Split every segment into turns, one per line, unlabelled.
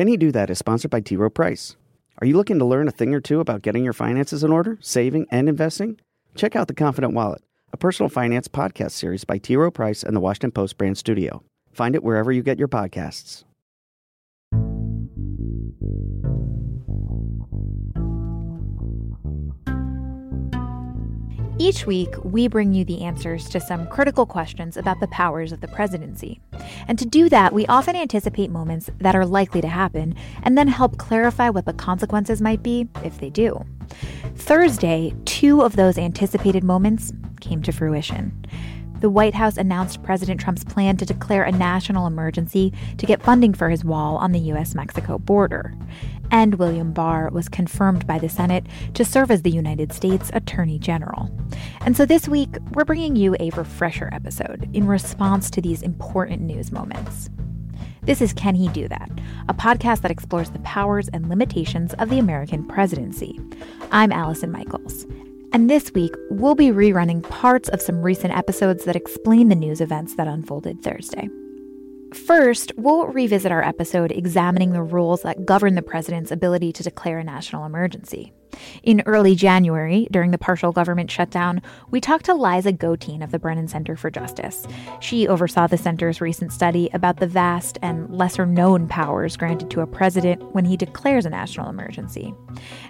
Can He Do That is sponsored by T. Rowe Price. Are you looking to learn a thing or two about getting your finances in order, saving, and investing? Check out The Confident Wallet, a personal finance podcast series by T. Rowe Price and the Washington Post brand studio. Find it wherever you get your podcasts.
Each week, we bring you the answers to some critical questions about the powers of the presidency. And to do that, we often anticipate moments that are likely to happen and then help clarify what the consequences might be if they do. Thursday, two of those anticipated moments came to fruition. The White House announced President Trump's plan to declare a national emergency to get funding for his wall on the US Mexico border and William Barr was confirmed by the Senate to serve as the United States Attorney General. And so this week, we're bringing you a refresher episode in response to these important news moments. This is Can He Do That, a podcast that explores the powers and limitations of the American presidency. I'm Allison Michaels. And this week, we'll be rerunning parts of some recent episodes that explain the news events that unfolded Thursday. First, we'll revisit our episode examining the rules that govern the president's ability to declare a national emergency. In early January, during the partial government shutdown, we talked to Liza Goitein of the Brennan Center for Justice. She oversaw the center's recent study about the vast and lesser known powers granted to a president when he declares a national emergency.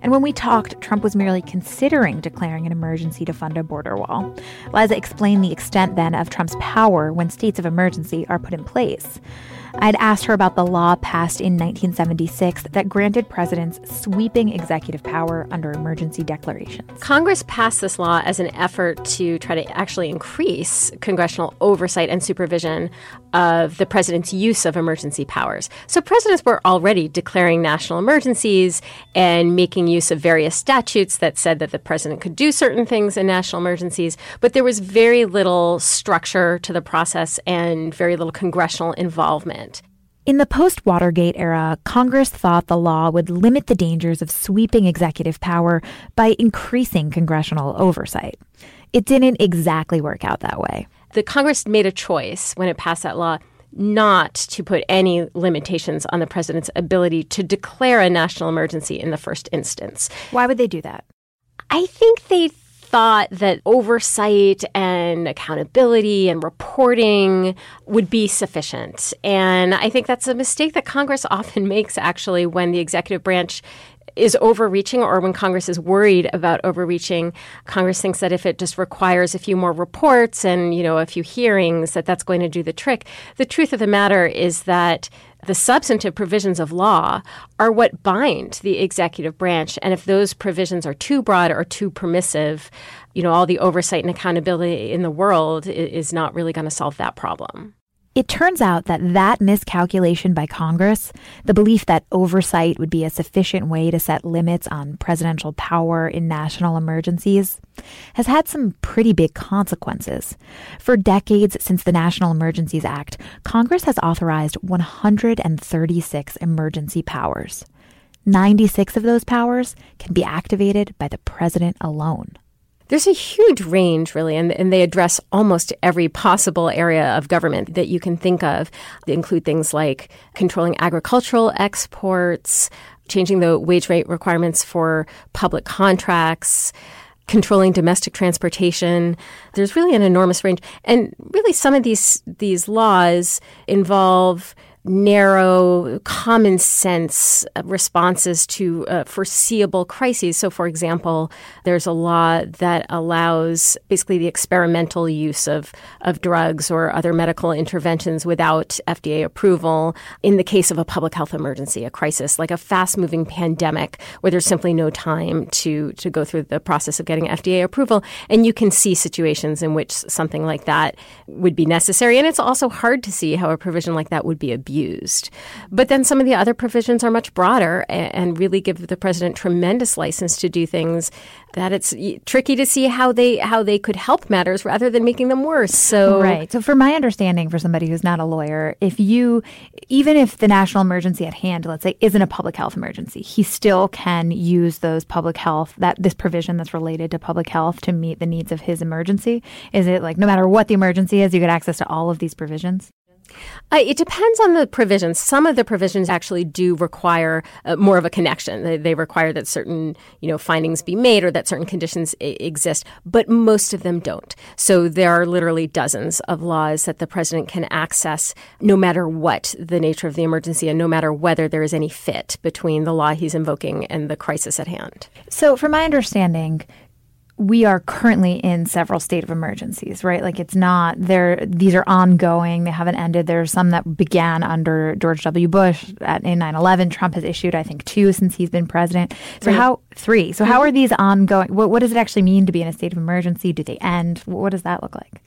And when we talked, Trump was merely considering declaring an emergency to fund a border wall. Liza explained the extent then of Trump's power when states of emergency are put in place. I'd asked her about the law passed in 1976 that granted presidents sweeping executive power under emergency declarations.
Congress passed this law as an effort to try to actually increase congressional oversight and supervision of the president's use of emergency powers. So presidents were already declaring national emergencies and making use of various statutes that said that the president could do certain things in national emergencies, but there was very little structure to the process and very little congressional involvement.
In the post Watergate era, Congress thought the law would limit the dangers of sweeping executive power by increasing congressional oversight. It didn't exactly work out that way.
The Congress made a choice when it passed that law not to put any limitations on the president's ability to declare a national emergency in the first instance.
Why would they do that?
I think they thought that oversight and accountability and reporting would be sufficient. And I think that's a mistake that Congress often makes actually when the executive branch is overreaching or when Congress is worried about overreaching, Congress thinks that if it just requires a few more reports and, you know, a few hearings that that's going to do the trick. The truth of the matter is that the substantive provisions of law are what bind the executive branch. And if those provisions are too broad or too permissive, you know, all the oversight and accountability in the world is not really going to solve that problem.
It turns out that that miscalculation by Congress, the belief that oversight would be a sufficient way to set limits on presidential power in national emergencies, has had some pretty big consequences. For decades since the National Emergencies Act, Congress has authorized 136 emergency powers. 96 of those powers can be activated by the president alone.
There's a huge range, really, and, and they address almost every possible area of government that you can think of. They include things like controlling agricultural exports, changing the wage rate requirements for public contracts, controlling domestic transportation. There's really an enormous range. And really some of these these laws involve narrow, common sense responses to uh, foreseeable crises. So, for example, there's a law that allows basically the experimental use of, of drugs or other medical interventions without FDA approval in the case of a public health emergency, a crisis, like a fast moving pandemic where there's simply no time to, to go through the process of getting FDA approval. And you can see situations in which something like that would be necessary. And it's also hard to see how a provision like that would be abused used. But then some of the other provisions are much broader and, really give the president tremendous license to do things that it's tricky to see how they how they could help matters rather than making them worse. So
right. So for my understanding, for somebody who's not a lawyer, if you even if the national emergency at hand, let's say, isn't a public health emergency, he still can use those public health that this provision that's related to public health to meet the needs of his emergency. Is it like no matter what the emergency is, you get access to all of these provisions?
Uh, it depends on the provisions. Some of the provisions actually do require uh, more of a connection. They, they, require that certain, you know, findings be made or that certain conditions I- exist, but most of them don't. So there are literally dozens of laws that the president can access, no matter what the nature of the emergency, and no matter whether there is any fit between the law he's invoking and the crisis at hand.
So, from my understanding, we are currently in several state of emergencies, right? Like it's not there. These are ongoing. They haven't ended. There's some that began under George W. Bush at, in 9/11. Trump has issued, I think, two since he's been president. So how three? So how mm-hmm. are these ongoing? What, what does it actually mean to be in a state of emergency? Do they end? What does that look like?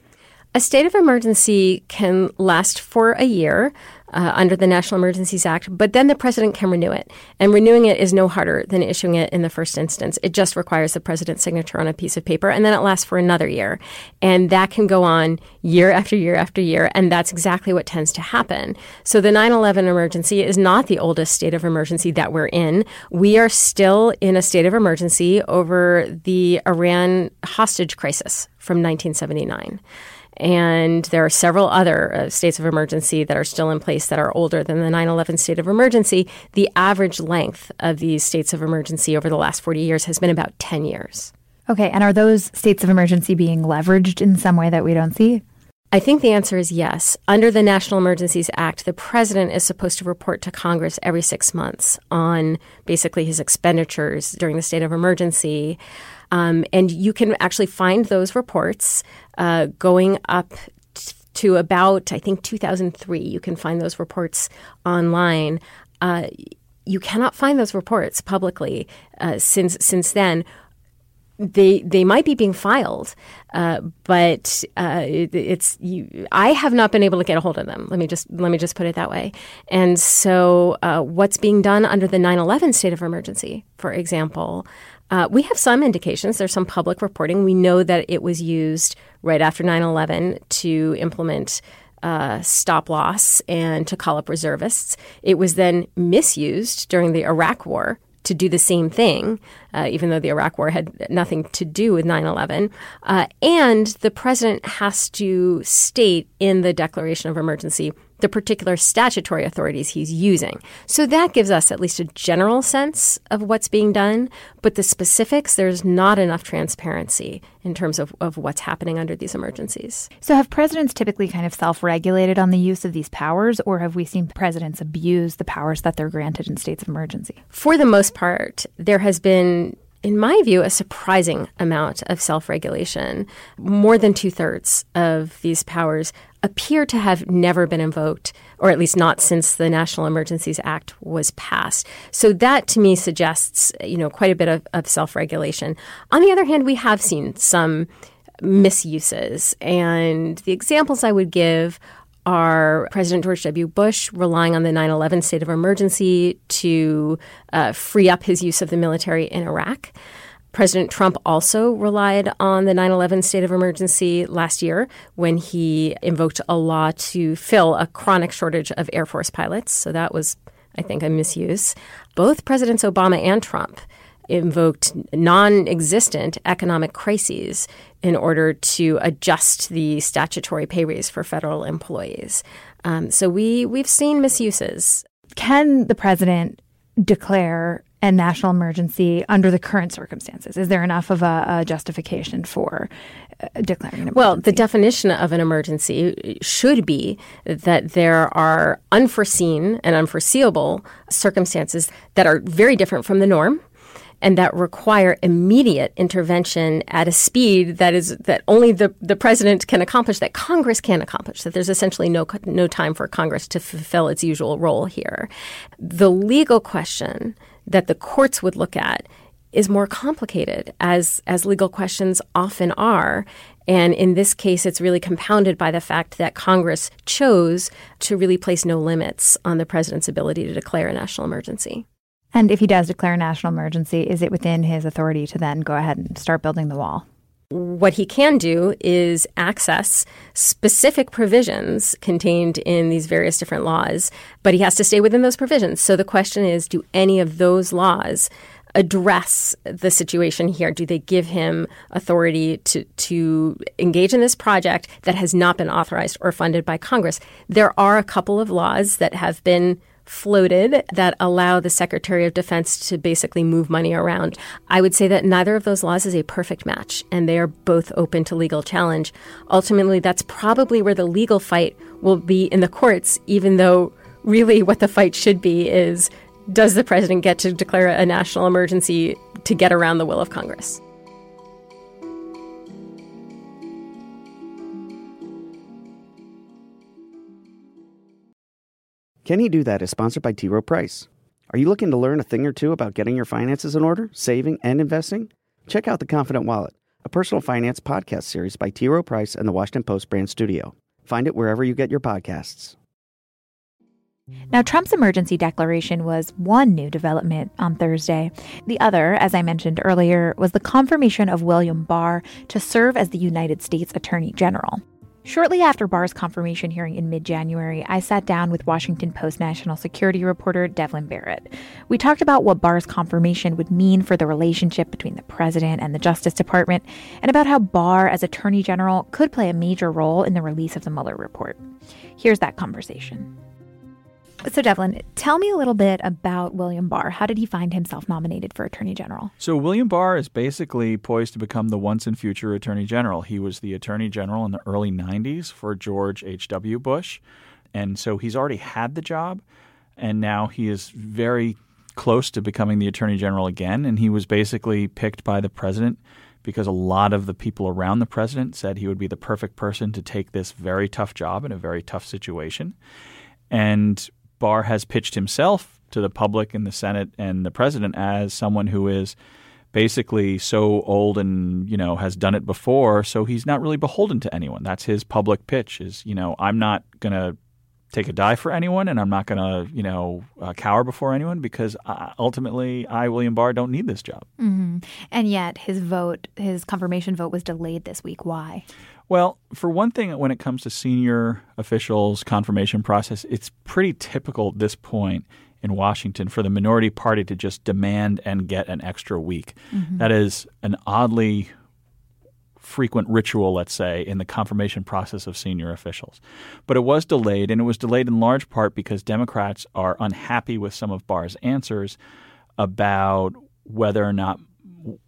A state of emergency can last for a year uh, under the National Emergencies Act, but then the president can renew it. And renewing it is no harder than issuing it in the first instance. It just requires the president's signature on a piece of paper, and then it lasts for another year. And that can go on year after year after year, and that's exactly what tends to happen. So the 9 11 emergency is not the oldest state of emergency that we're in. We are still in a state of emergency over the Iran hostage crisis from 1979. And there are several other uh, states of emergency that are still in place that are older than the 9 11 state of emergency. The average length of these states of emergency over the last 40 years has been about 10 years.
Okay. And are those states of emergency being leveraged in some way that we don't see?
I think the answer is yes. Under the National Emergencies Act, the president is supposed to report to Congress every six months on basically his expenditures during the state of emergency. Um, and you can actually find those reports uh, going up t- to about, I think, 2003. You can find those reports online. Uh, you cannot find those reports publicly uh, since since then. They they might be being filed, uh, but uh, it, it's you. I have not been able to get a hold of them. Let me just let me just put it that way. And so, uh, what's being done under the 9/11 state of emergency, for example, uh, we have some indications. There's some public reporting. We know that it was used right after 9 11 to implement uh, stop loss and to call up reservists. It was then misused during the Iraq War to do the same thing, uh, even though the Iraq War had nothing to do with 9 11. Uh, and the president has to state in the declaration of emergency the particular statutory authorities he's using. So that gives us at least a general sense of what's being done, but the specifics, there's not enough transparency in terms of, of what's happening under these emergencies.
So have presidents typically kind of self regulated on the use of these powers, or have we seen presidents abuse the powers that they're granted in states of emergency?
For the most part, there has been in my view, a surprising amount of self regulation. More than two thirds of these powers appear to have never been invoked, or at least not since the National Emergencies Act was passed. So that to me suggests, you know, quite a bit of, of self regulation. On the other hand, we have seen some misuses. And the examples I would give are President George W. Bush relying on the 9 11 state of emergency to uh, free up his use of the military in Iraq. President Trump also relied on the 9 11 state of emergency last year when he invoked a law to fill a chronic shortage of Air Force pilots. So that was, I think, a misuse. Both Presidents Obama and Trump invoked non existent economic crises in order to adjust the statutory pay raise for federal employees. Um, so we, we've seen misuses.
Can the president declare a national emergency under the current circumstances? Is there enough of a, a justification for uh, declaring an emergency?
Well, the definition of an emergency should be that there are unforeseen and unforeseeable circumstances that are very different from the norm and that require immediate intervention at a speed that is that only the, the president can accomplish, that Congress can accomplish, that there's essentially no no time for Congress to fulfill its usual role here. The legal question that the courts would look at is more complicated, as as legal questions often are. And in this case, it's really compounded by the fact that Congress chose to really place no limits on the president's ability to declare a national emergency.
And if he does declare a national emergency, is it within his authority to then go ahead and start building the wall?
What he can do is access specific provisions contained in these various different laws, but he has to stay within those provisions. So the question is do any of those laws address the situation here? Do they give him authority to, to engage in this project that has not been authorized or funded by Congress? There are a couple of laws that have been floated that allow the Secretary of Defense to basically move money around. I would say that neither of those laws is a perfect match, and they are both open to legal challenge. Ultimately, that's probably where the legal fight will be in the courts, even though really what the fight should be is does the president get to declare a national emergency to get around the will of Congress?
Can He Do That is sponsored by T. Rowe Price. Are you looking to learn a thing or two about getting your finances in order, saving, and investing? Check out The Confident Wallet, a personal finance podcast series by T. Rowe Price and the Washington Post brand studio. Find it wherever you get your podcasts.
Now, Trump's emergency declaration was one new development on Thursday. The other, as I mentioned earlier, was the confirmation of William Barr to serve as the United States Attorney General. Shortly after Barr's confirmation hearing in mid January, I sat down with Washington Post national security reporter Devlin Barrett. We talked about what Barr's confirmation would mean for the relationship between the president and the Justice Department, and about how Barr, as Attorney General, could play a major role in the release of the Mueller report. Here's that conversation. So, Devlin, tell me a little bit about William Barr. How did he find himself nominated for Attorney General?
So, William Barr is basically poised to become the once and future Attorney General. He was the Attorney General in the early 90s for George H.W. Bush. And so he's already had the job. And now he is very close to becoming the Attorney General again. And he was basically picked by the president because a lot of the people around the president said he would be the perfect person to take this very tough job in a very tough situation. And Barr has pitched himself to the public and the Senate and the president as someone who is basically so old and you know has done it before so he's not really beholden to anyone. That's his public pitch is you know i'm not going to take a die for anyone and i'm not going to you know uh, cower before anyone because uh, ultimately i william barr don't need this job.
Mm-hmm. and yet his vote his confirmation vote was delayed this week. Why
well, for one thing, when it comes to senior officials' confirmation process, it's pretty typical at this point in Washington for the minority party to just demand and get an extra week. Mm-hmm. That is an oddly frequent ritual, let's say, in the confirmation process of senior officials. But it was delayed, and it was delayed in large part because Democrats are unhappy with some of Barr's answers about whether or not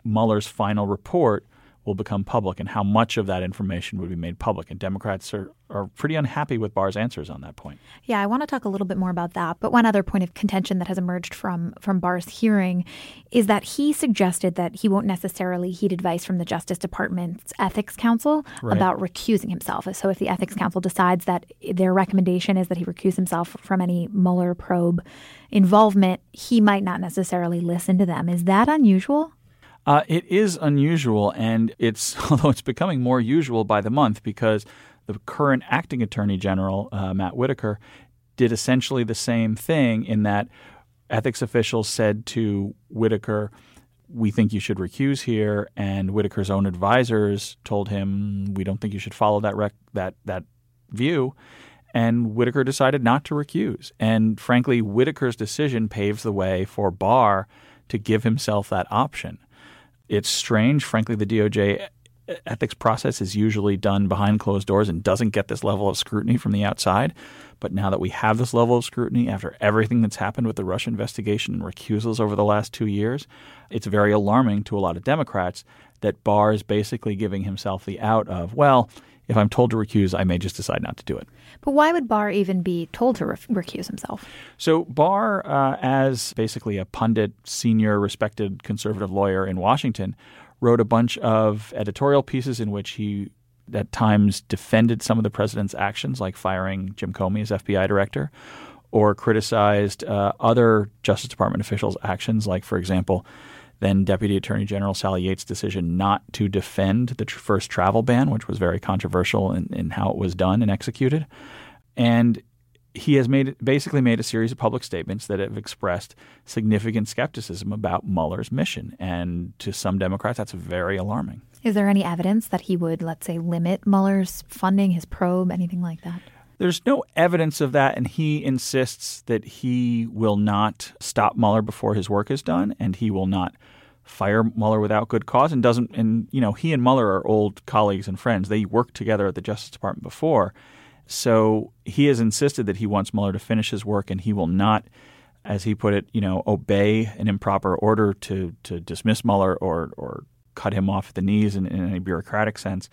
Mueller's final report will become public and how much of that information would be made public. And Democrats are, are pretty unhappy with Barr's answers on that point.
Yeah, I want to talk a little bit more about that. But one other point of contention that has emerged from, from Barr's hearing is that he suggested that he won't necessarily heed advice from the Justice Department's Ethics Council right. about recusing himself. So if the Ethics Council decides that their recommendation is that he recuse himself from any Mueller probe involvement, he might not necessarily listen to them. Is that unusual?
Uh, it is unusual, and it's although it's becoming more usual by the month because the current acting attorney general uh, Matt Whitaker did essentially the same thing in that ethics officials said to Whitaker, "We think you should recuse here," and Whitaker's own advisors told him, "We don't think you should follow that rec- that that view." And Whitaker decided not to recuse. And frankly, Whitaker's decision paves the way for Barr to give himself that option. It's strange. Frankly, the DOJ ethics process is usually done behind closed doors and doesn't get this level of scrutiny from the outside. But now that we have this level of scrutiny after everything that's happened with the Russia investigation and recusals over the last two years, it's very alarming to a lot of Democrats that Barr is basically giving himself the out of, well, if I'm told to recuse, I may just decide not to do it.
But why would Barr even be told to re- recuse himself?
So, Barr, uh, as basically a pundit, senior, respected conservative lawyer in Washington, wrote a bunch of editorial pieces in which he at times defended some of the president's actions, like firing Jim Comey as FBI director, or criticized uh, other Justice Department officials' actions, like, for example, then Deputy Attorney General Sally Yates' decision not to defend the tr- first travel ban, which was very controversial in, in how it was done and executed. And he has made basically made a series of public statements that have expressed significant skepticism about Mueller's mission, and to some Democrats, that's very alarming.
Is there any evidence that he would, let's say, limit Mueller's funding, his probe, anything like that?
There's no evidence of that, and he insists that he will not stop Mueller before his work is done, and he will not fire Mueller without good cause, and doesn't. And you know, he and Mueller are old colleagues and friends. They worked together at the Justice Department before, so he has insisted that he wants Mueller to finish his work, and he will not, as he put it, you know, obey an improper order to to dismiss Mueller or or cut him off at the knees in, in a bureaucratic sense.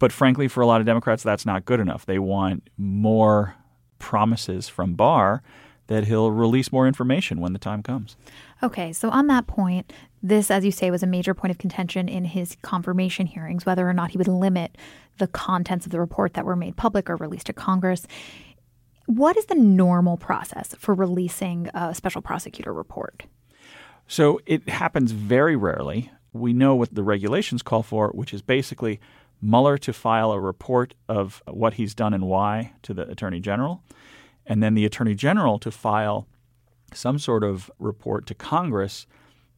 But frankly, for a lot of Democrats, that's not good enough. They want more promises from Barr that he'll release more information when the time comes.
Okay, so on that point, this, as you say, was a major point of contention in his confirmation hearings, whether or not he would limit the contents of the report that were made public or released to Congress. What is the normal process for releasing a special prosecutor report?
So it happens very rarely. We know what the regulations call for, which is basically Mueller to file a report of what he's done and why to the Attorney General, and then the Attorney General to file some sort of report to Congress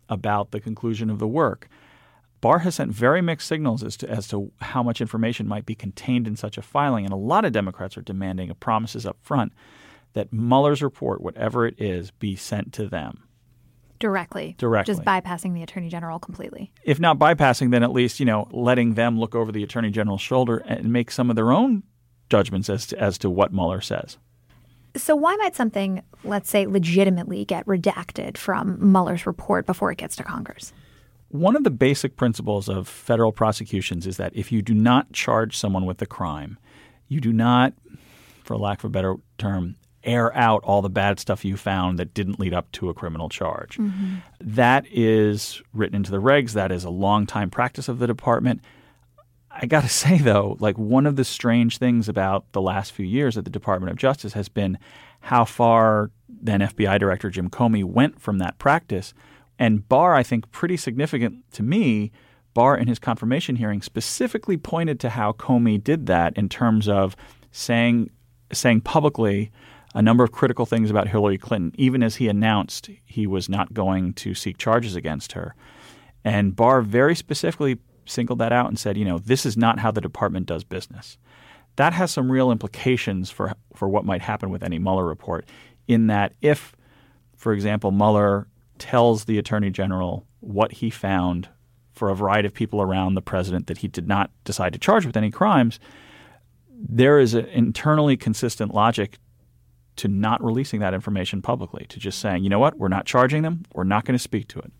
about the conclusion of the work. Barr has sent very mixed signals as to, as to how much information might be contained in such a filing, and a lot of Democrats are demanding promises up front that Mueller's report, whatever it is, be sent to them
directly,
directly,
just bypassing the attorney general completely.
If not bypassing, then at least you know letting them look over the attorney general's shoulder and make some of their own judgments as to, as to what Mueller says.
So why might something, let's say, legitimately get redacted from Mueller's report before it gets to Congress?
One of the basic principles of federal prosecutions is that if you do not charge someone with a crime, you do not, for lack of a better term, air out all the bad stuff you found that didn't lead up to a criminal charge. Mm-hmm. That is written into the regs. That is a long time practice of the department. I got to say, though, like one of the strange things about the last few years at the Department of Justice has been how far then FBI Director Jim Comey went from that practice. And Barr, I think, pretty significant to me, Barr in his confirmation hearing specifically pointed to how Comey did that in terms of saying saying publicly a number of critical things about Hillary Clinton, even as he announced he was not going to seek charges against her. And Barr very specifically singled that out and said, you know, this is not how the department does business. That has some real implications for for what might happen with any Mueller report. In that, if, for example, Mueller tells the attorney general what he found for a variety of people around the president that he did not decide to charge with any crimes, there is an internally consistent logic to not releasing that information publicly, to just saying, you know what, we're not charging them, we're not going to speak to it.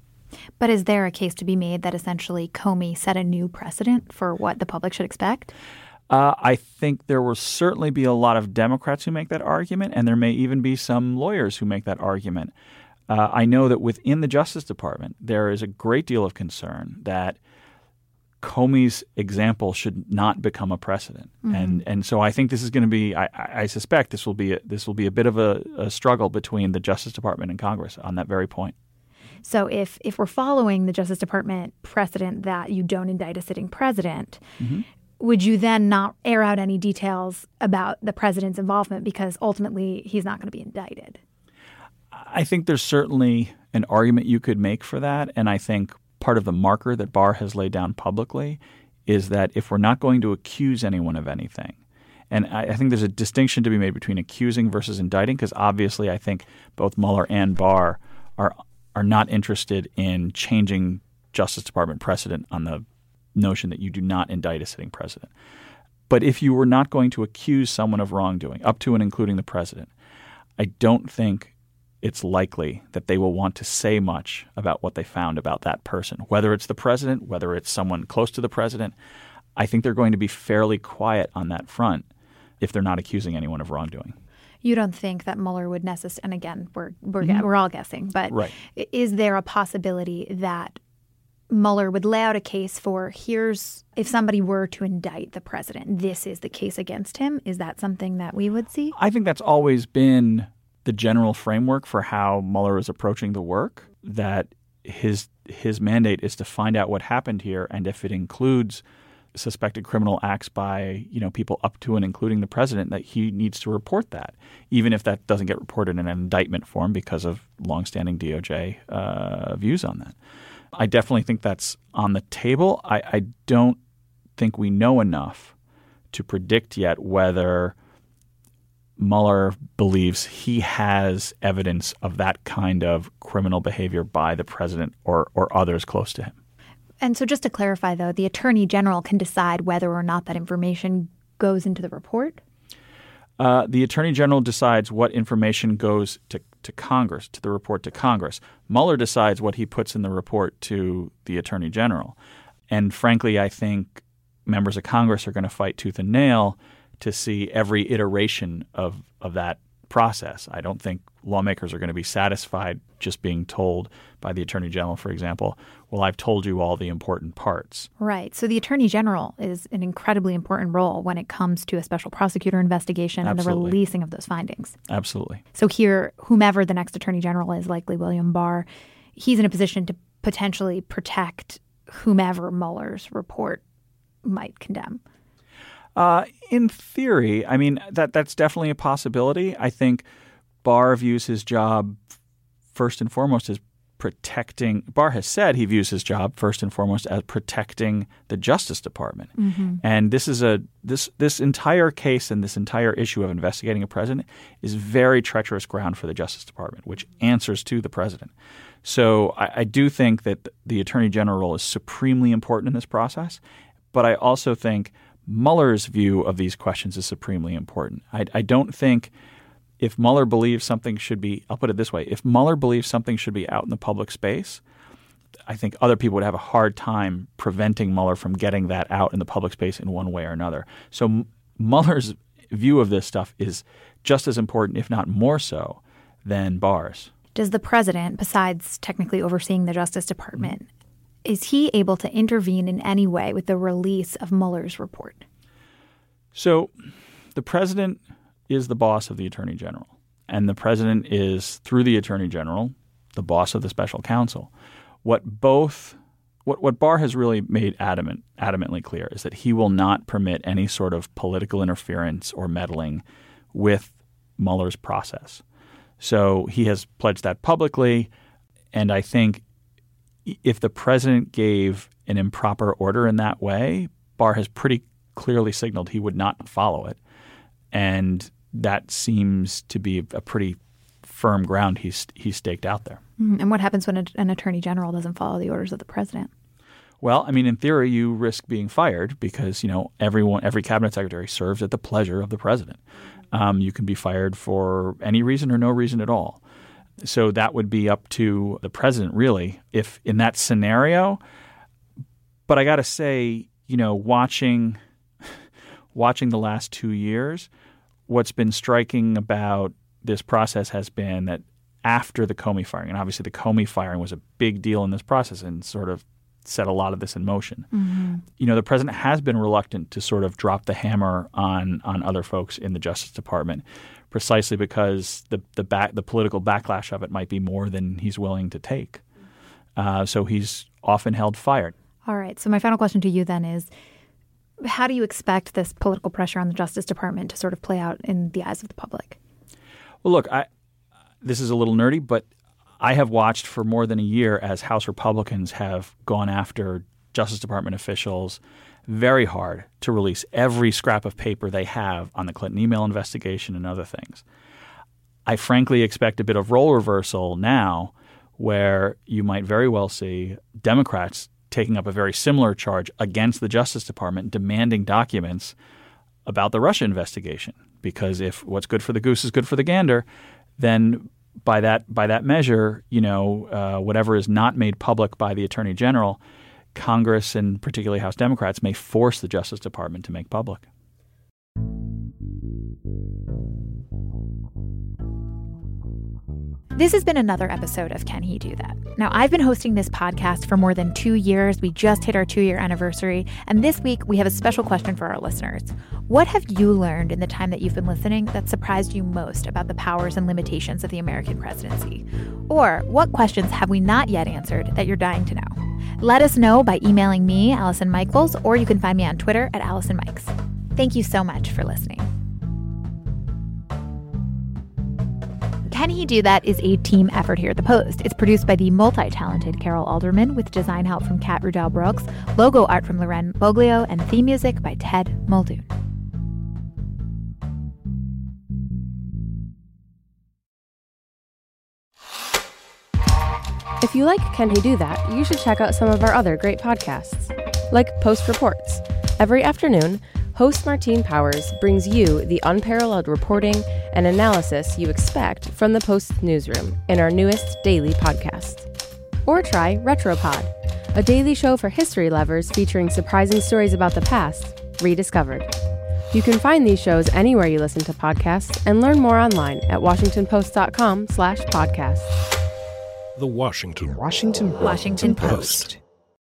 But is there a case to be made that essentially Comey set a new precedent for what the public should expect?
Uh, I think there will certainly be a lot of Democrats who make that argument, and there may even be some lawyers who make that argument. Uh, I know that within the Justice Department, there is a great deal of concern that Comey's example should not become a precedent, mm-hmm. and and so I think this is going to be. I, I, suspect this will be a, this will be a bit of a, a struggle between the Justice Department and Congress on that very point.
So if if we're following the Justice Department precedent that you don't indict a sitting president, mm-hmm. would you then not air out any details about the president's involvement because ultimately he's not going to be indicted?
I think there's certainly an argument you could make for that, and I think part of the marker that Barr has laid down publicly is that if we're not going to accuse anyone of anything, and I, I think there's a distinction to be made between accusing versus indicting, because obviously I think both Mueller and Barr are are not interested in changing Justice Department precedent on the notion that you do not indict a sitting president. But if you were not going to accuse someone of wrongdoing, up to and including the president, I don't think it's likely that they will want to say much about what they found about that person, whether it's the president, whether it's someone close to the president. I think they're going to be fairly quiet on that front if they're not accusing anyone of wrongdoing.
You don't think that Mueller would necessarily, and again, we're we're, mm-hmm. we're all guessing, but
right.
is there a possibility that Mueller would lay out a case for here's if somebody were to indict the president, this is the case against him? Is that something that we would see?
I think that's always been the general framework for how Mueller is approaching the work. That his his mandate is to find out what happened here, and if it includes suspected criminal acts by you know people up to and including the president, that he needs to report that, even if that doesn't get reported in an indictment form because of longstanding DOJ uh, views on that. I definitely think that's on the table. I, I don't think we know enough to predict yet whether Mueller believes he has evidence of that kind of criminal behavior by the president or, or others close to him.
And so, just to clarify, though, the attorney general can decide whether or not that information goes into the report?
Uh, the attorney general decides what information goes to, to Congress, to the report to Congress. Mueller decides what he puts in the report to the attorney general. And frankly, I think members of Congress are going to fight tooth and nail to see every iteration of, of that process. I don't think lawmakers are going to be satisfied just being told by the Attorney General, for example, well, I've told you all the important parts.
Right. So the Attorney General is an incredibly important role when it comes to a special prosecutor investigation
Absolutely.
and the releasing of those findings.
Absolutely.
So here, whomever the next Attorney General is, likely William Barr, he's in a position to potentially protect whomever Mueller's report might condemn.
Uh, in theory, I mean that that's definitely a possibility. I think Barr views his job first and foremost as protecting. Barr has said he views his job first and foremost as protecting the Justice Department,
mm-hmm.
and this is a this this entire case and this entire issue of investigating a president is very treacherous ground for the Justice Department, which answers to the president. So I, I do think that the Attorney General is supremely important in this process, but I also think Mueller's view of these questions is supremely important. I, I, don't think if Mueller believes something should be, I'll put it this way if Mueller believes something should be out in the public space, I think other people would have a hard time preventing Mueller from getting that out in the public space in one way or another. So Mueller's view of this stuff is just as important, if not more so, than Barr's.
Does the president, besides technically overseeing the Justice Department, is he able to intervene in any way with the release of Mueller's report?
So, the president is the boss of the attorney general, and the president is, through the attorney general, the boss of the special counsel. What both what, what Barr has really made adamant, adamantly clear is that he will not permit any sort of political interference or meddling with Mueller's process. So he has pledged that publicly, and I think if the president gave an improper order in that way, Barr has pretty clearly signaled he would not follow it. And that seems to be a pretty firm ground he's, he's staked out there.
Mm-hmm. And what happens when a, an attorney general doesn't follow the orders of the president?
Well, I mean, in theory, you risk being fired because you know everyone, every cabinet secretary serves at the pleasure of the president. Um, you can be fired for any reason or no reason at all. So that would be up to the president, really, if in that scenario. But I got to say, you know, watching watching the last two years, what's been striking about this process has been that after the Comey firing, and obviously the Comey firing was a big deal in this process and sort of set a lot of this in motion.
Mm-hmm.
You know, the president has been reluctant to sort of drop the hammer on on other folks in the Justice Department precisely because the the back the political backlash of it might be more than he's willing to take. Uh, so he's often held fired.
All right. So my final question to you then is. How do you expect this political pressure on the Justice Department to sort of play out in the eyes of the public?
Well, look, I, this is a little nerdy, but I have watched for more than a year as House Republicans have gone after Justice Department officials very hard to release every scrap of paper they have on the Clinton email investigation and other things. I frankly expect a bit of role reversal now where you might very well see Democrats taking up a very similar charge against the Justice Department demanding documents about the Russia investigation. Because if what's good for the goose is good for the gander, then by that by that measure, you know, uh, whatever is not made public by the Attorney General – Congress and particularly House Democrats may force the Justice Department to make public.
This has been another episode of Can He Do That? Now, I've been hosting this podcast for more than two years. We just hit our two year anniversary. And this week, we have a special question for our listeners. What have you learned in the time that you've been listening that surprised you most about the powers and limitations of the American presidency? Or what questions have we not yet answered that you're dying to know? Let us know by emailing me, Allison Michaels, or you can find me on Twitter at Allison Mikes. Thank you so much for listening. Can He Do That is a team effort here at The Post. It's produced by the multi talented Carol Alderman with design help from Kat Rudell Brooks, logo art from Loren Boglio, and theme music by Ted Muldoon.
If you like Can He Do That, you should check out some of our other great podcasts, like Post Reports. Every afternoon, host Martine Powers brings you the unparalleled reporting and analysis you expect from the Post newsroom in our newest daily podcast. Or try Retropod, a daily show for history lovers featuring surprising stories about the past rediscovered. You can find these shows anywhere you listen to podcasts and learn more online at washingtonpost.com slash podcasts.
The Washington
Washington
Washington
Post.